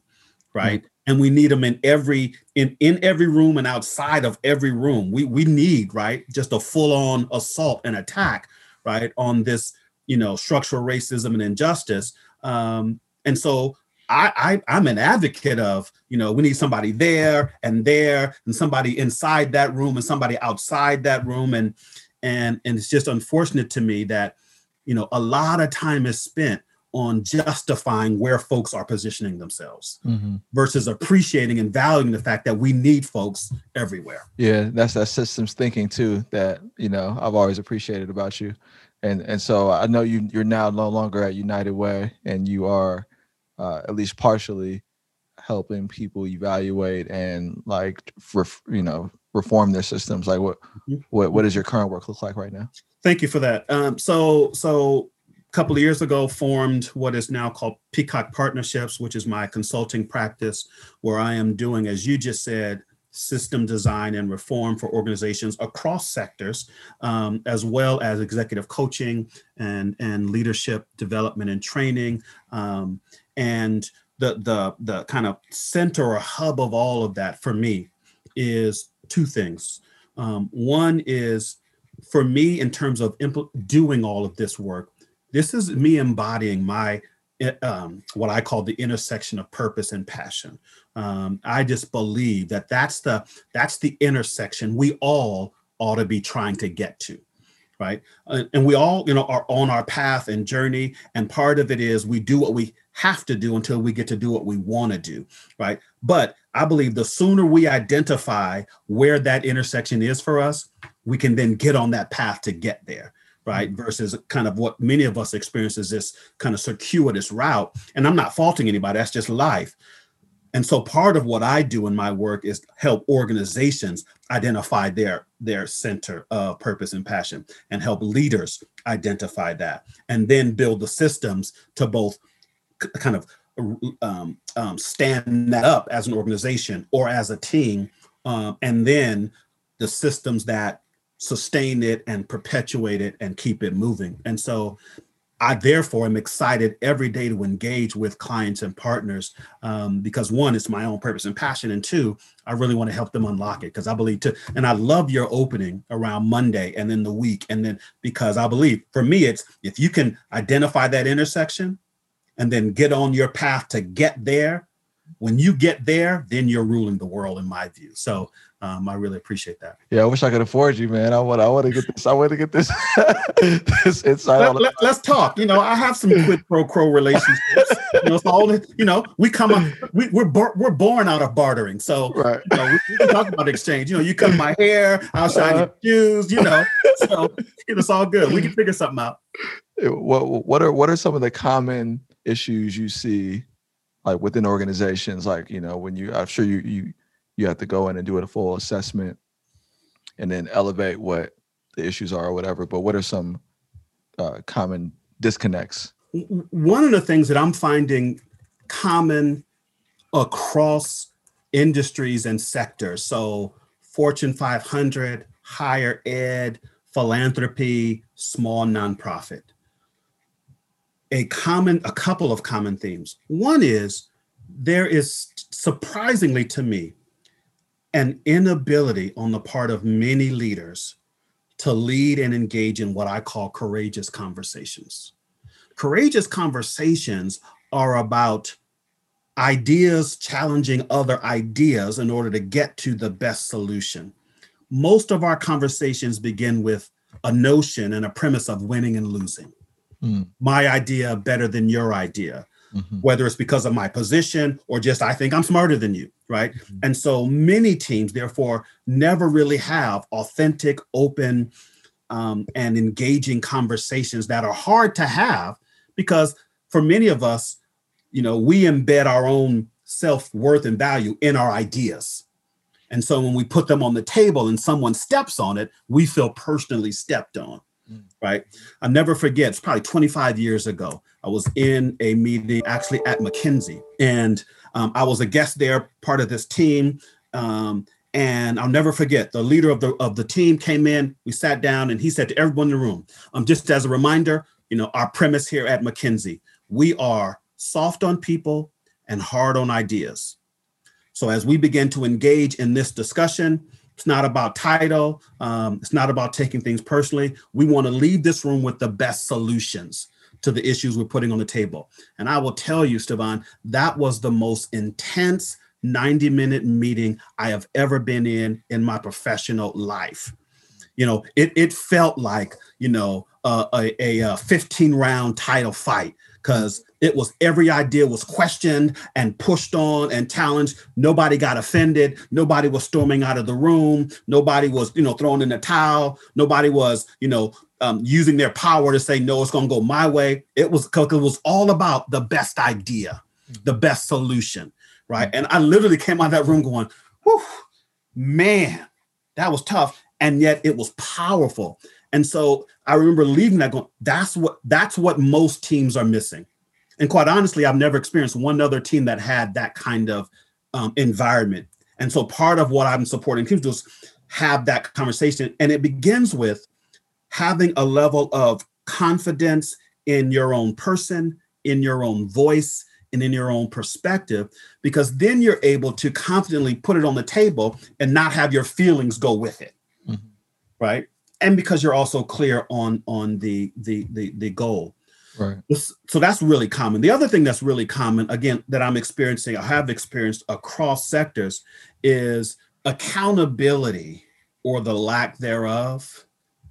right? And we need them in every in in every room and outside of every room. We we need right just a full-on assault and attack right on this you know structural racism and injustice. Um and so I, I i'm an advocate of you know we need somebody there and there and somebody inside that room and somebody outside that room and and and it's just unfortunate to me that you know a lot of time is spent on justifying where folks are positioning themselves Mhm. versus appreciating and valuing the fact that we need folks everywhere. Yeah, that's that systems thinking too that you know I've always appreciated about you, and and so I know you you're now no longer at United Way, and you are uh, at least partially helping people evaluate and like ref, you know reform their systems. Like what Mhm. what what does your current work look like right now? Thank you for that. Um, so so couple of years ago formed what is now called Peacock Partnerships, which is my consulting practice, where I am doing, as you just said, system design and reform for organizations across sectors, um, as well as executive coaching and, and leadership development and training. Um, and the, the, the kind of center or hub of all of that for me is two things. Um, one is for me, in terms of impl- doing all of this work, this is me embodying my eh, um, what I call the intersection of purpose and passion. Um, I just believe that that's the that's the intersection we all ought to be trying to get to, right? Uh, and we all, you know, are on our path and journey. And part of it is we do what we have to do until we get to do what we want to do, right? But I believe the sooner we identify where that intersection is for us, we can then get on that path to get there right mm-hmm. versus kind of what many of us experience is this kind of circuitous route and i'm not faulting anybody that's just life and so part of what i do in my work is help organizations identify their their center of purpose and passion and help leaders identify that and then build the systems to both kind of um, um, stand that up as an organization or as a team um, and then the systems that sustain it and perpetuate it and keep it moving. And so I therefore am excited every day to engage with clients and partners um, because one, it's my own purpose and passion, and two, I really want to help them unlock it because I believe to. And I love your opening around Monday and then the week, and then because I believe for me, it's if you can identify that intersection and then get on your path to get there. When you get there, then you're ruling the world, in my view. So um, I really appreciate that. Yeah, I wish I could afford you, man. I want, I want to get this. I want to get this, this insight. Let, us talk. You know, I have some quid pro quo relationships. you know, all you know, we come up, we, we're we're born out of bartering. So, right. you know, we, we, can talk about exchange. You know, you cut my hair, I'll shine uh, your shoes. You know, so it's all good. We can figure something out. What what are what are some of the common issues you see, like within organizations? Like you know, when you, I'm sure you you you have to go in and do a full assessment and then elevate what the issues are or whatever but what are some uh, common disconnects? One of the things that i'm finding common across industries and sectors so fortune 500 higher ed philanthropy small nonprofit. A common a couple of common themes. One is there is surprisingly to me an inability on the part of many leaders to lead and engage in what I call courageous conversations. Courageous conversations are about ideas challenging other ideas in order to get to the best solution. Most of our conversations begin with a notion and a premise of winning and losing. Mm. My idea better than your idea mm-hmm. whether it's because of my position or just I think I'm smarter than you, right? Mm-hmm. And so many teams, therefore, never really have authentic, open, um, and engaging conversations that are hard to have because for many of us, you know, we embed our own self worth and value in our ideas. And so when we put them on the table and someone steps on it, we feel personally stepped on. Mm. Right. I'll never forget, it's probably 25 years ago. I was in a meeting actually at McKinsey, and um, I was a guest there, part of this team. Um, and I'll never forget the leader of the of the team came in. We sat down, and he said to everyone in the room, um, just as a reminder, you know, our premise here at McKinsey, we are soft on people and hard on ideas. So as we begin to engage in this discussion, it's not about title. Um, it's not about taking things personally. We want to leave this room with the best solutions to the issues we're putting on the table. And I will tell you, Stevon, that was the most intense 90 minute meeting I have ever been in in my professional life. You know, it, it felt like, you know, uh, a, a 15 round title fight because it was every idea was questioned and pushed on and challenged. Nobody got offended. Nobody was storming out of the room. Nobody was, you know, thrown in the towel. Nobody was, you know, um, using their power to say no, it's going to go my way. It was because it was all about the best idea, the best solution, right? And I literally came out of that room going, "Whew, man, that was tough," and yet it was powerful. And so I remember leaving that going, that's what that's what most teams are missing. And quite honestly, I've never experienced one other team that had that kind of um, environment. And so part of what I'm supporting teams to is have that conversation. And it begins with having a level of confidence in your own person, in your own voice, and in your own perspective, because then you're able to confidently put it on the table and not have your feelings go with it. Mm-hmm. Right. And because you're also clear on on the the the, the goal. Right. So that's really common. The other thing that's really common, again, that I'm experiencing, I have experienced across sectors, is accountability or the lack thereof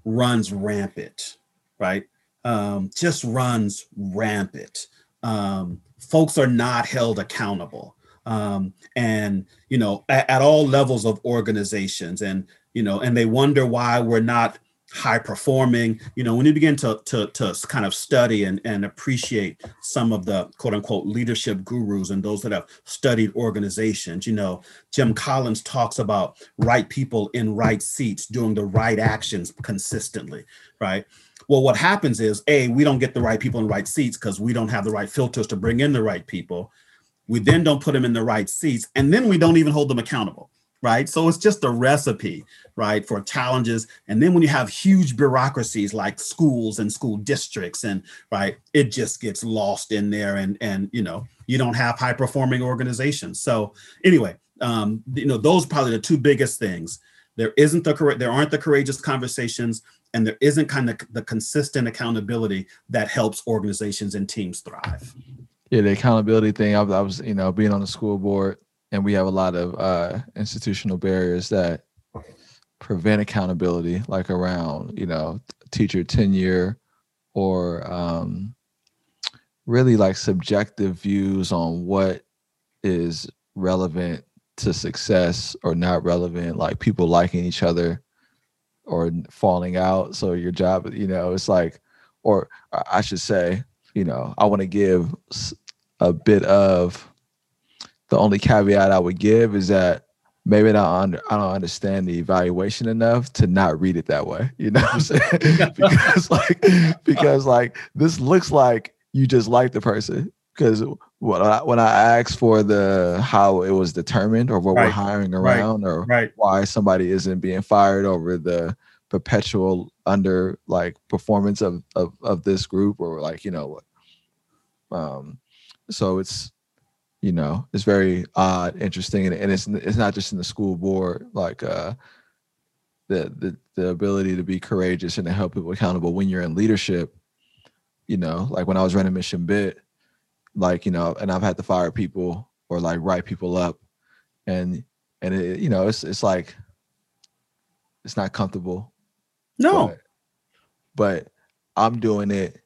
runs rampant, right? Um, just runs rampant. Um, folks are not held accountable. Um, and you know, at, at all levels of organizations, and you know, and they wonder why we're not high performing you know when you begin to to, to kind of study and, and appreciate some of the quote unquote leadership gurus and those that have studied organizations you know jim collins talks about right people in right seats doing the right actions consistently right? Well what happens is a we don't get the right people in right seats because we don't have the right filters to bring in the right people. We then don't put them in the right seats and then we don't even hold them accountable right? So it's just a recipe, right, for challenges. And then when you have huge bureaucracies like schools and school districts, and right, it just gets lost in there, and and you know you don't have high performing organizations. So anyway, um, you know those probably the two biggest things. There isn't the correct, there aren't the courageous conversations, and there isn't kind of the consistent accountability that helps organizations and teams thrive. Yeah, the accountability thing. I was, you know, being on the school board and we have a lot of uh, institutional barriers that prevent accountability, like around you know teacher tenure or um, really like subjective views on what is relevant to success or not relevant, like people liking each other or falling out. So your job, you know, it's like, or I should say, you know, I want to give a bit of the only caveat I would give is that maybe I don't, under, I don't understand the evaluation enough to not read it that way. You know what I'm saying? because like because like this looks like you just like the person. Because when I, when I asked for the how it was determined or what right. we're hiring around right. or right. why somebody isn't being fired over the perpetual under like performance of of, of this group or like you know um so it's you know it's very odd interesting and, and it's it's not just in the school board like uh the, the the ability to be courageous and to help people accountable when you're in leadership you know like when i was running mission bit like you know and i've had to fire people or like write people up and and it, you know it's it's like it's not comfortable no. but, but i'm doing it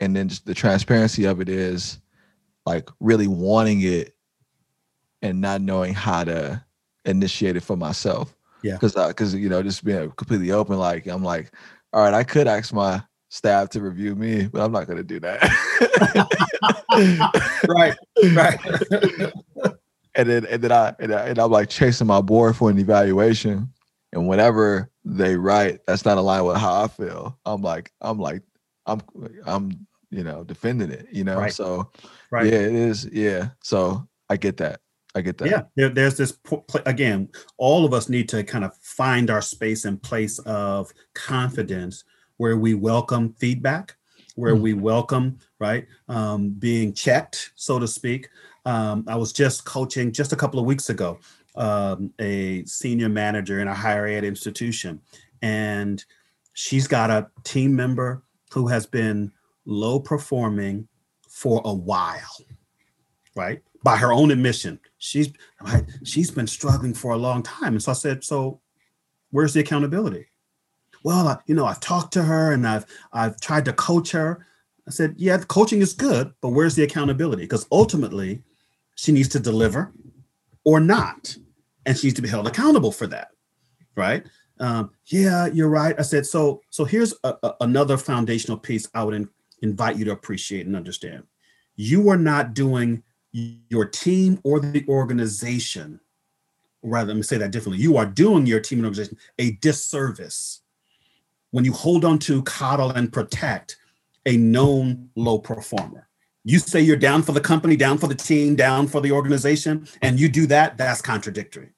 and then just the transparency of it is like really wanting it and not knowing how to initiate it for myself. Yeah. Because because you know just being completely open, like I'm like, all right, I could ask my staff to review me, but I'm not going to do that. right. Right. and then and then I and, I and I'm like chasing my board for an evaluation, and whatever they write, that's not aligned with how I feel. I'm like I'm like I'm I'm you know defending it. You know, right. so Right. Yeah, it is. Yeah. So I get that. I get that. Yeah. There, there's this again. All of us need to kind of find our space and place of confidence where we welcome feedback, where mm-hmm. we welcome right um, being checked, so to speak. Um, I was just coaching just a couple of weeks ago um, a senior manager in a higher ed institution, and she's got a team member who has been low performing for a while, right? By her own admission, she's she's been struggling for a long time. And so I said, so where's the accountability? Well, I, you know, I've talked to her and I've I've tried to coach her. I said, yeah, coaching is good, but where's the accountability? Because ultimately, she needs to deliver or not, and she needs to be held accountable for that, right? Um, yeah, you're right. I said, so so here's a, a, another foundational piece I would invite you to appreciate and understand. You are not doing your team or the organization, rather, let me say that differently. You are doing your team and organization a disservice when you hold on to, coddle, and protect a known low performer. You say you're down for the company, down for the team, down for the organization, and you do that, that's contradictory.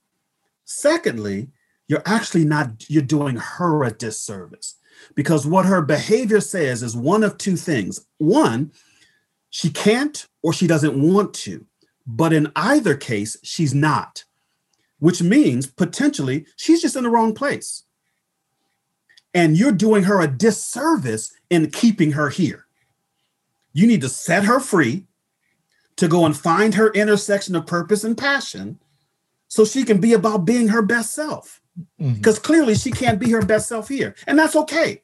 Secondly, you're actually not, you're doing her a disservice because what her behavior says is one of two things. One, she can't or she doesn't want to, but in either case, she's not, which means potentially she's just in the wrong place. And you're doing her a disservice in keeping her here. You need to set her free to go and find her intersection of purpose and passion so she can be about being her best self. Because mm-hmm. clearly she can't be her best self here. And that's okay.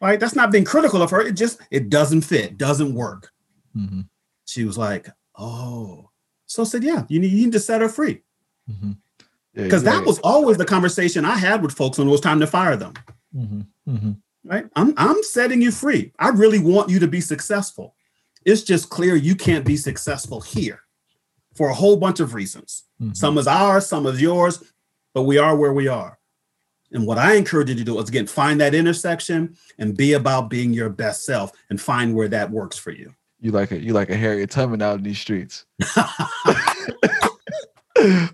Right? That's not being critical of her. It just it doesn't fit, doesn't work. Mm-hmm. She was like, Oh. So I said, Yeah, you need, you need to set her free. Mm-hmm. Because yeah, that was always the conversation I had with folks when it was time to fire them. Mm-hmm. Mm-hmm right? I'm I'm setting you free. I really want you to be successful. It's just clear you can't be successful here for a whole bunch of reasons. Mm-hmm. Some is ours, some is yours, but we are where we are. And what I encourage you to do is again find that intersection and be about being your best self and find where that works for you. You like a you like a Harriet Tubman out in these streets. yeah,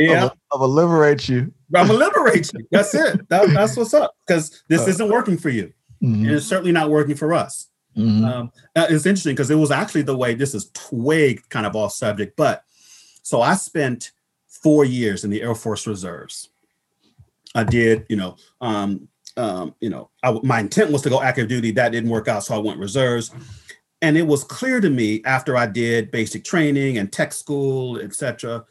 I'm gonna liberate you. I'm gonna liberate you. That's it. That, that's what's up. Because this uh, isn't working for you, mm-hmm. and it's certainly not working for us. Mm-hmm. Um, it's interesting because it was actually the way this is way kind of off subject, but so I spent four years in the Air Force Reserves. I did, you know, um, um, you know, I, my intent was to go active duty. That didn't work out, so I went reserves. And it was clear to me after I did basic training and tech school, etc.,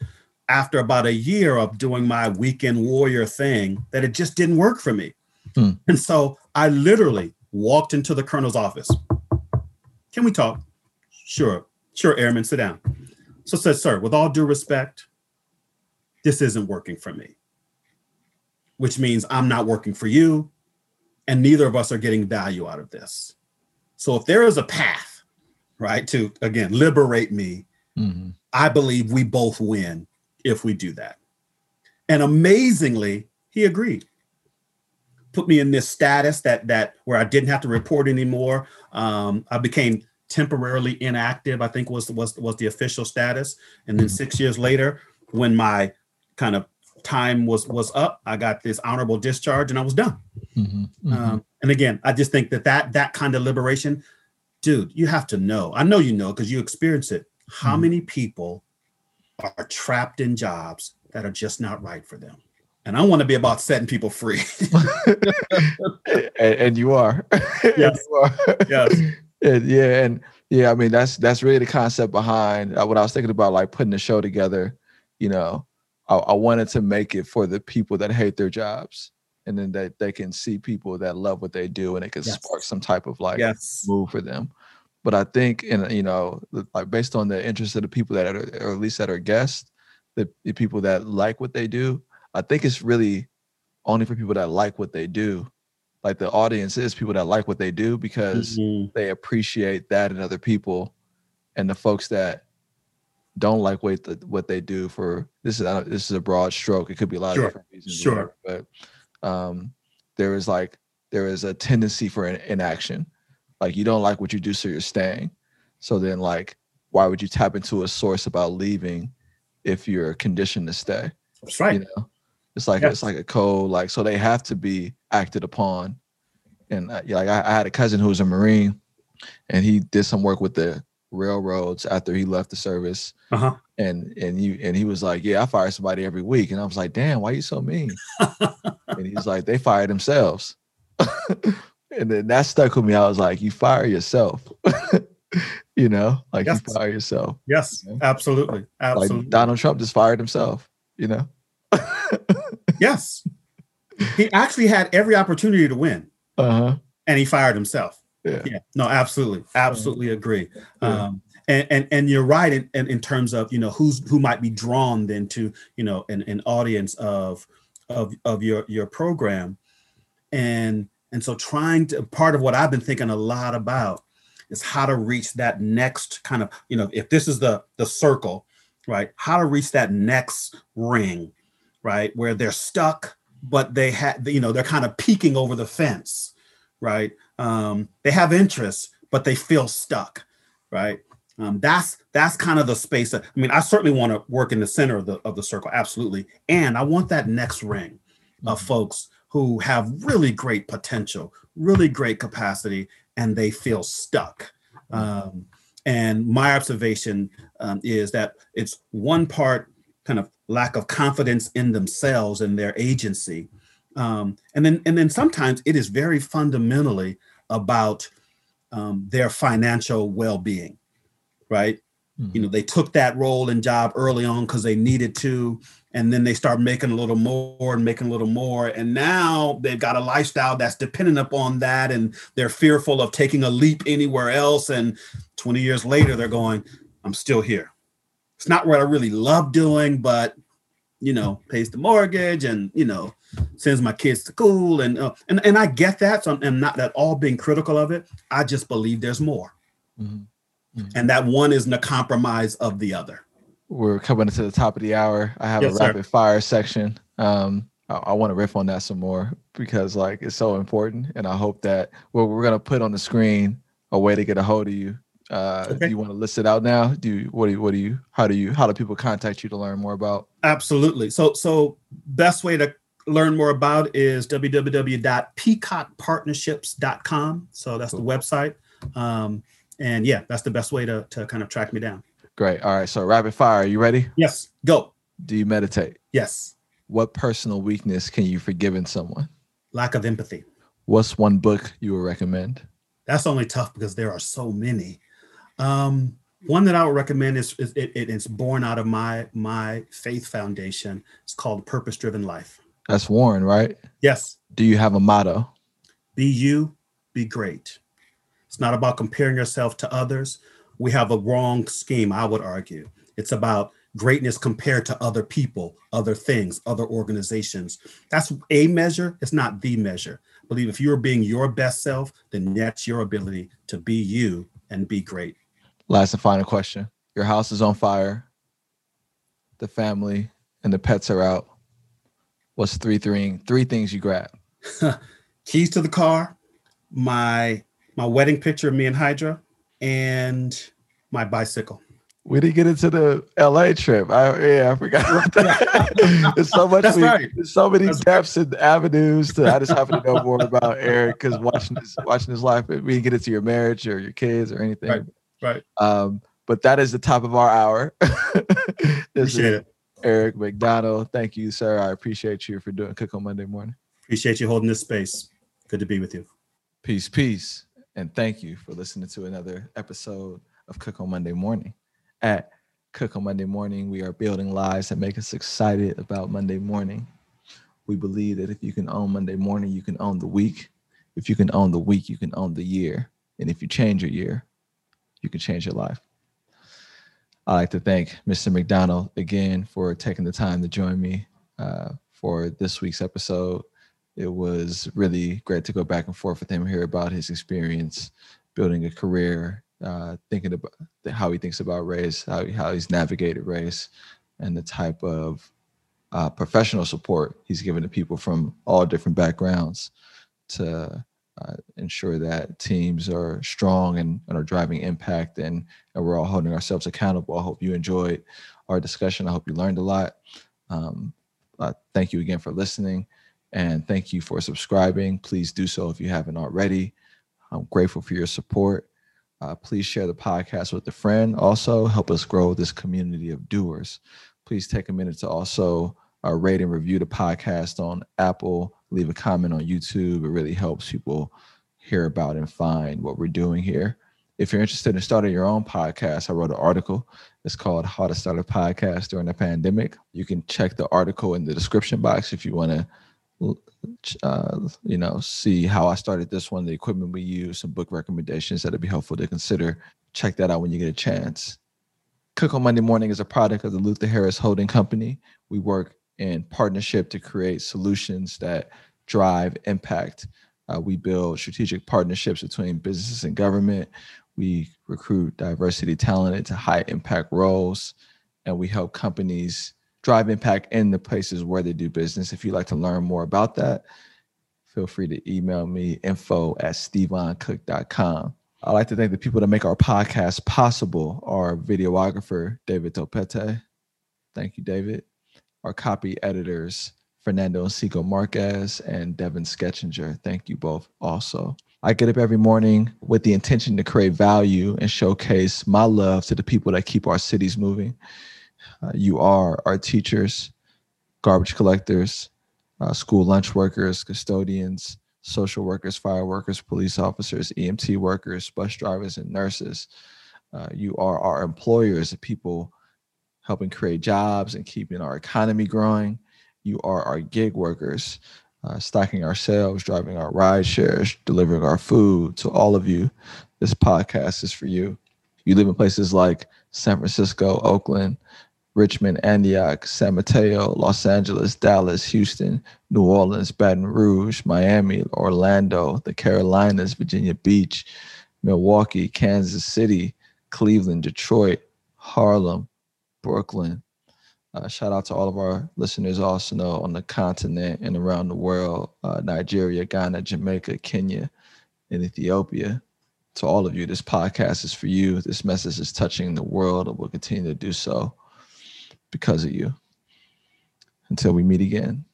after about a year of doing my weekend warrior thing that it just didn't work for me. Hmm. And so I literally walked into the colonel's office. Can we talk? Sure, sure, Airman, sit down. So I said, sir, with all due respect, this isn't working for me, which means I'm not working for you, and neither of us are getting value out of this. So if there is a path, right, to again liberate me, mm-hmm. I believe we both win if we do that. And amazingly, he agreed. Put me in this status that that where I didn't have to report anymore. Um, I became temporarily inactive. I think was was was the official status. And then six years later, when my kind of time was was up, I got this honorable discharge, and I was done. Mm-hmm, mm-hmm. Um, and again, I just think that that that kind of liberation, dude, you have to know. I know you know because you experience it. How mm-hmm. many people are trapped in jobs that are just not right for them. And I want to be about setting people free. and, and, you are. Yes. you are. Yes. And, yeah. And yeah, I mean, that's that's really the concept behind uh, what I was thinking about, like putting the show together. You know, I, I wanted to make it for the people that hate their jobs and then that they can see people that love what they do and it can yes. spark some type of like yes. move for them. But I think, and you know, like based on the interest of the people that are, or at least that are guests, the, the people that like what they do, I think it's really only for people that like what they do. Like the audience is people that like what they do because mm-hmm. they appreciate that in other people, and the folks that don't like what the, what they do for this is this is a broad stroke. It could be a lot sure. of different reasons. Sure, but um, there is like there is a tendency for inaction like you don't like what you do, so you're staying. So then, like, why would you tap into a source about leaving if you're conditioned to stay? That's right. You know, it's like it's like a code. Like, so they have to be acted upon. And uh, like, I, I had a cousin who was a Marine, and he did some work with the railroads after he left the service. Uh-huh. And and you and he was like, Yeah, I fire somebody every week. And I was like, damn, why you so mean? and he's like, they fire themselves. and then that stuck with me. I was like, you fire yourself. you know, like yes. you fire yourself. Yes, you know? absolutely. Absolutely. Like Donald Trump just fired himself, you know? yes. He actually had every opportunity to win. Uh-huh. And he fired himself. Yeah. yeah. No, absolutely. Absolutely agree. Yeah. Um, and, and and you're right in, in, in, terms of you know who's who might be drawn then to you know an, an audience of of of your your program and and so, trying to part of what I've been thinking a lot about is how to reach that next kind of, you know, if this is the the circle, right? How to reach that next ring, right? Where they're stuck, but they had you know they're kind of peeking over the fence right um, they have interests but they feel stuck right um, that's that's kind of the space that i mean i certainly want to work in the center of the of the circle absolutely and i want that next ring mm-hmm. of folks who have really great potential really great capacity and they feel stuck um, and my observation um, is that it's one part kind of lack of confidence in themselves and their agency. Um, and then and then sometimes it is very fundamentally about um, their financial well-being, right? Mm-hmm. You know, they took that role and job early on because they needed to, and then they start making a little more and making a little more, and now they've got a lifestyle that's dependent upon that, and they're fearful of taking a leap anywhere else. And 20 years later, they're going, "I'm still here." it's not what I really love doing, but you know, pays the mortgage and you know, sends my kids to school and uh, and and I get that. So I'm, I'm, not at all being critical of it. I just believe there's more, mm-hmm. Mm-hmm. and that one isn't a compromise of the other. We're coming to the top of the hour. I have yes, a rapid sir. fire section. Um, I, I want to riff on that some more because like it's so important, and I hope that what we're gonna put on the screen a way to get a hold of you uh, okay. Do you want to list it out now? Do you what do you what do you how do you how do people contact you to learn more about? Absolutely. So so best way to learn more about is www.peacockpartnerships.com. So that's cool. the website. Um, and yeah, that's the best way to to kind of track me down. Great. All right. So rapid fire. Are you ready? Yes. Go. Do you meditate? Yes. What personal weakness can you forgive in someone? Lack of empathy. What's one book you would recommend? That's only tough because there are so many. Um, one that I would recommend is, is it, it's born out of my my faith foundation. It's called Purpose Driven Life. That's Warren, right? Yes. Do you have a motto? Be you, be great. It's not about comparing yourself to others. We have a wrong scheme, I would argue. It's about greatness compared to other people, other things, other organizations. That's a measure, it's not the measure. I believe if you're being your best self, then that's your ability to be you and be great. Last and final question. Your house is on fire. The family and the pets are out. What's three three three things you grab? Keys to the car, my my wedding picture of me and Hydra, and my bicycle. We didn't get into the LA trip. I yeah, I forgot about that. there's so much. That's we, right. There's so many That's depths right. and avenues. To, I just happen to know more about Eric because watching this watching his life. We didn't get into your marriage or your kids or anything. Right. Right. Um, but that is the top of our hour. appreciate it. Eric McDonnell. Thank you, sir. I appreciate you for doing Cook on Monday morning. Appreciate you holding this space. Good to be with you. Peace, peace. And thank you for listening to another episode of Cook on Monday morning. At Cook on Monday morning, we are building lives that make us excited about Monday morning. We believe that if you can own Monday morning, you can own the week. If you can own the week, you can own the year. And if you change your year, you can change your life. I'd like to thank Mr. McDonnell again for taking the time to join me uh, for this week's episode. It was really great to go back and forth with him, hear about his experience building a career, uh, thinking about how he thinks about race, how, how he's navigated race, and the type of uh, professional support he's given to people from all different backgrounds to uh, ensure that teams are strong and, and, are driving impact and, and we're all holding ourselves accountable. I hope you enjoyed our discussion. I hope you learned a lot. Um, uh, thank you again for listening and thank you for subscribing. Please do so if you haven't already. I'm grateful for your support. Uh, please share the podcast with a friend. Also, help us grow this community of doers. Please take a minute to also uh, rate and review the podcast on Apple leave a comment on YouTube. It really helps people hear about and find what we're doing here. If you're interested in starting your own podcast, I wrote an article. It's called How to Start a Podcast During the Pandemic. You can check the article in the description box if you want to, uh, you know, see how I started this one, the equipment we use, some book recommendations that'd be helpful to consider. Check that out when you get a chance. Cook on Monday Morning is a product of the Luther Harris Holding Company. We work in partnership to create solutions that drive impact. Uh, we build strategic partnerships between businesses and government. We recruit diversity talent into high impact roles, and we help companies drive impact in the places where they do business. If you'd like to learn more about that, feel free to email me info at stevoncook.com. I'd like to thank the people that make our podcast possible. Our videographer, David Topete. Thank you, David. Our copy editors, Fernando Sico Marquez and Devin Sketchinger. Thank you both also. I get up every morning with the intention to create value and showcase my love to the people that keep our cities moving. Uh, you are our teachers, garbage collectors, uh, school lunch workers, custodians, social workers, fire workers, police officers, EMT workers, bus drivers, and nurses. Uh, you are our employers, the people helping create jobs and keeping our economy growing. You are our gig workers, uh, stocking our shelves, driving our ride shares, delivering our food to all of you. This podcast is for you. You live in places like San Francisco, Oakland, Richmond, Antioch, San Mateo, Los Angeles, Dallas, Houston, New Orleans, Baton Rouge, Miami, Orlando, the Carolinas, Virginia Beach, Milwaukee, Kansas City, Cleveland, Detroit, Harlem, Brooklyn. Uh, shout out to all of our listeners also on the continent and around the world uh, Nigeria, Ghana, Jamaica, Kenya, and Ethiopia. To all of you, this podcast is for you. This message is touching the world and will continue to do so because of you. Until we meet again.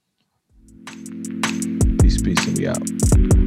Peace, peace, and we out.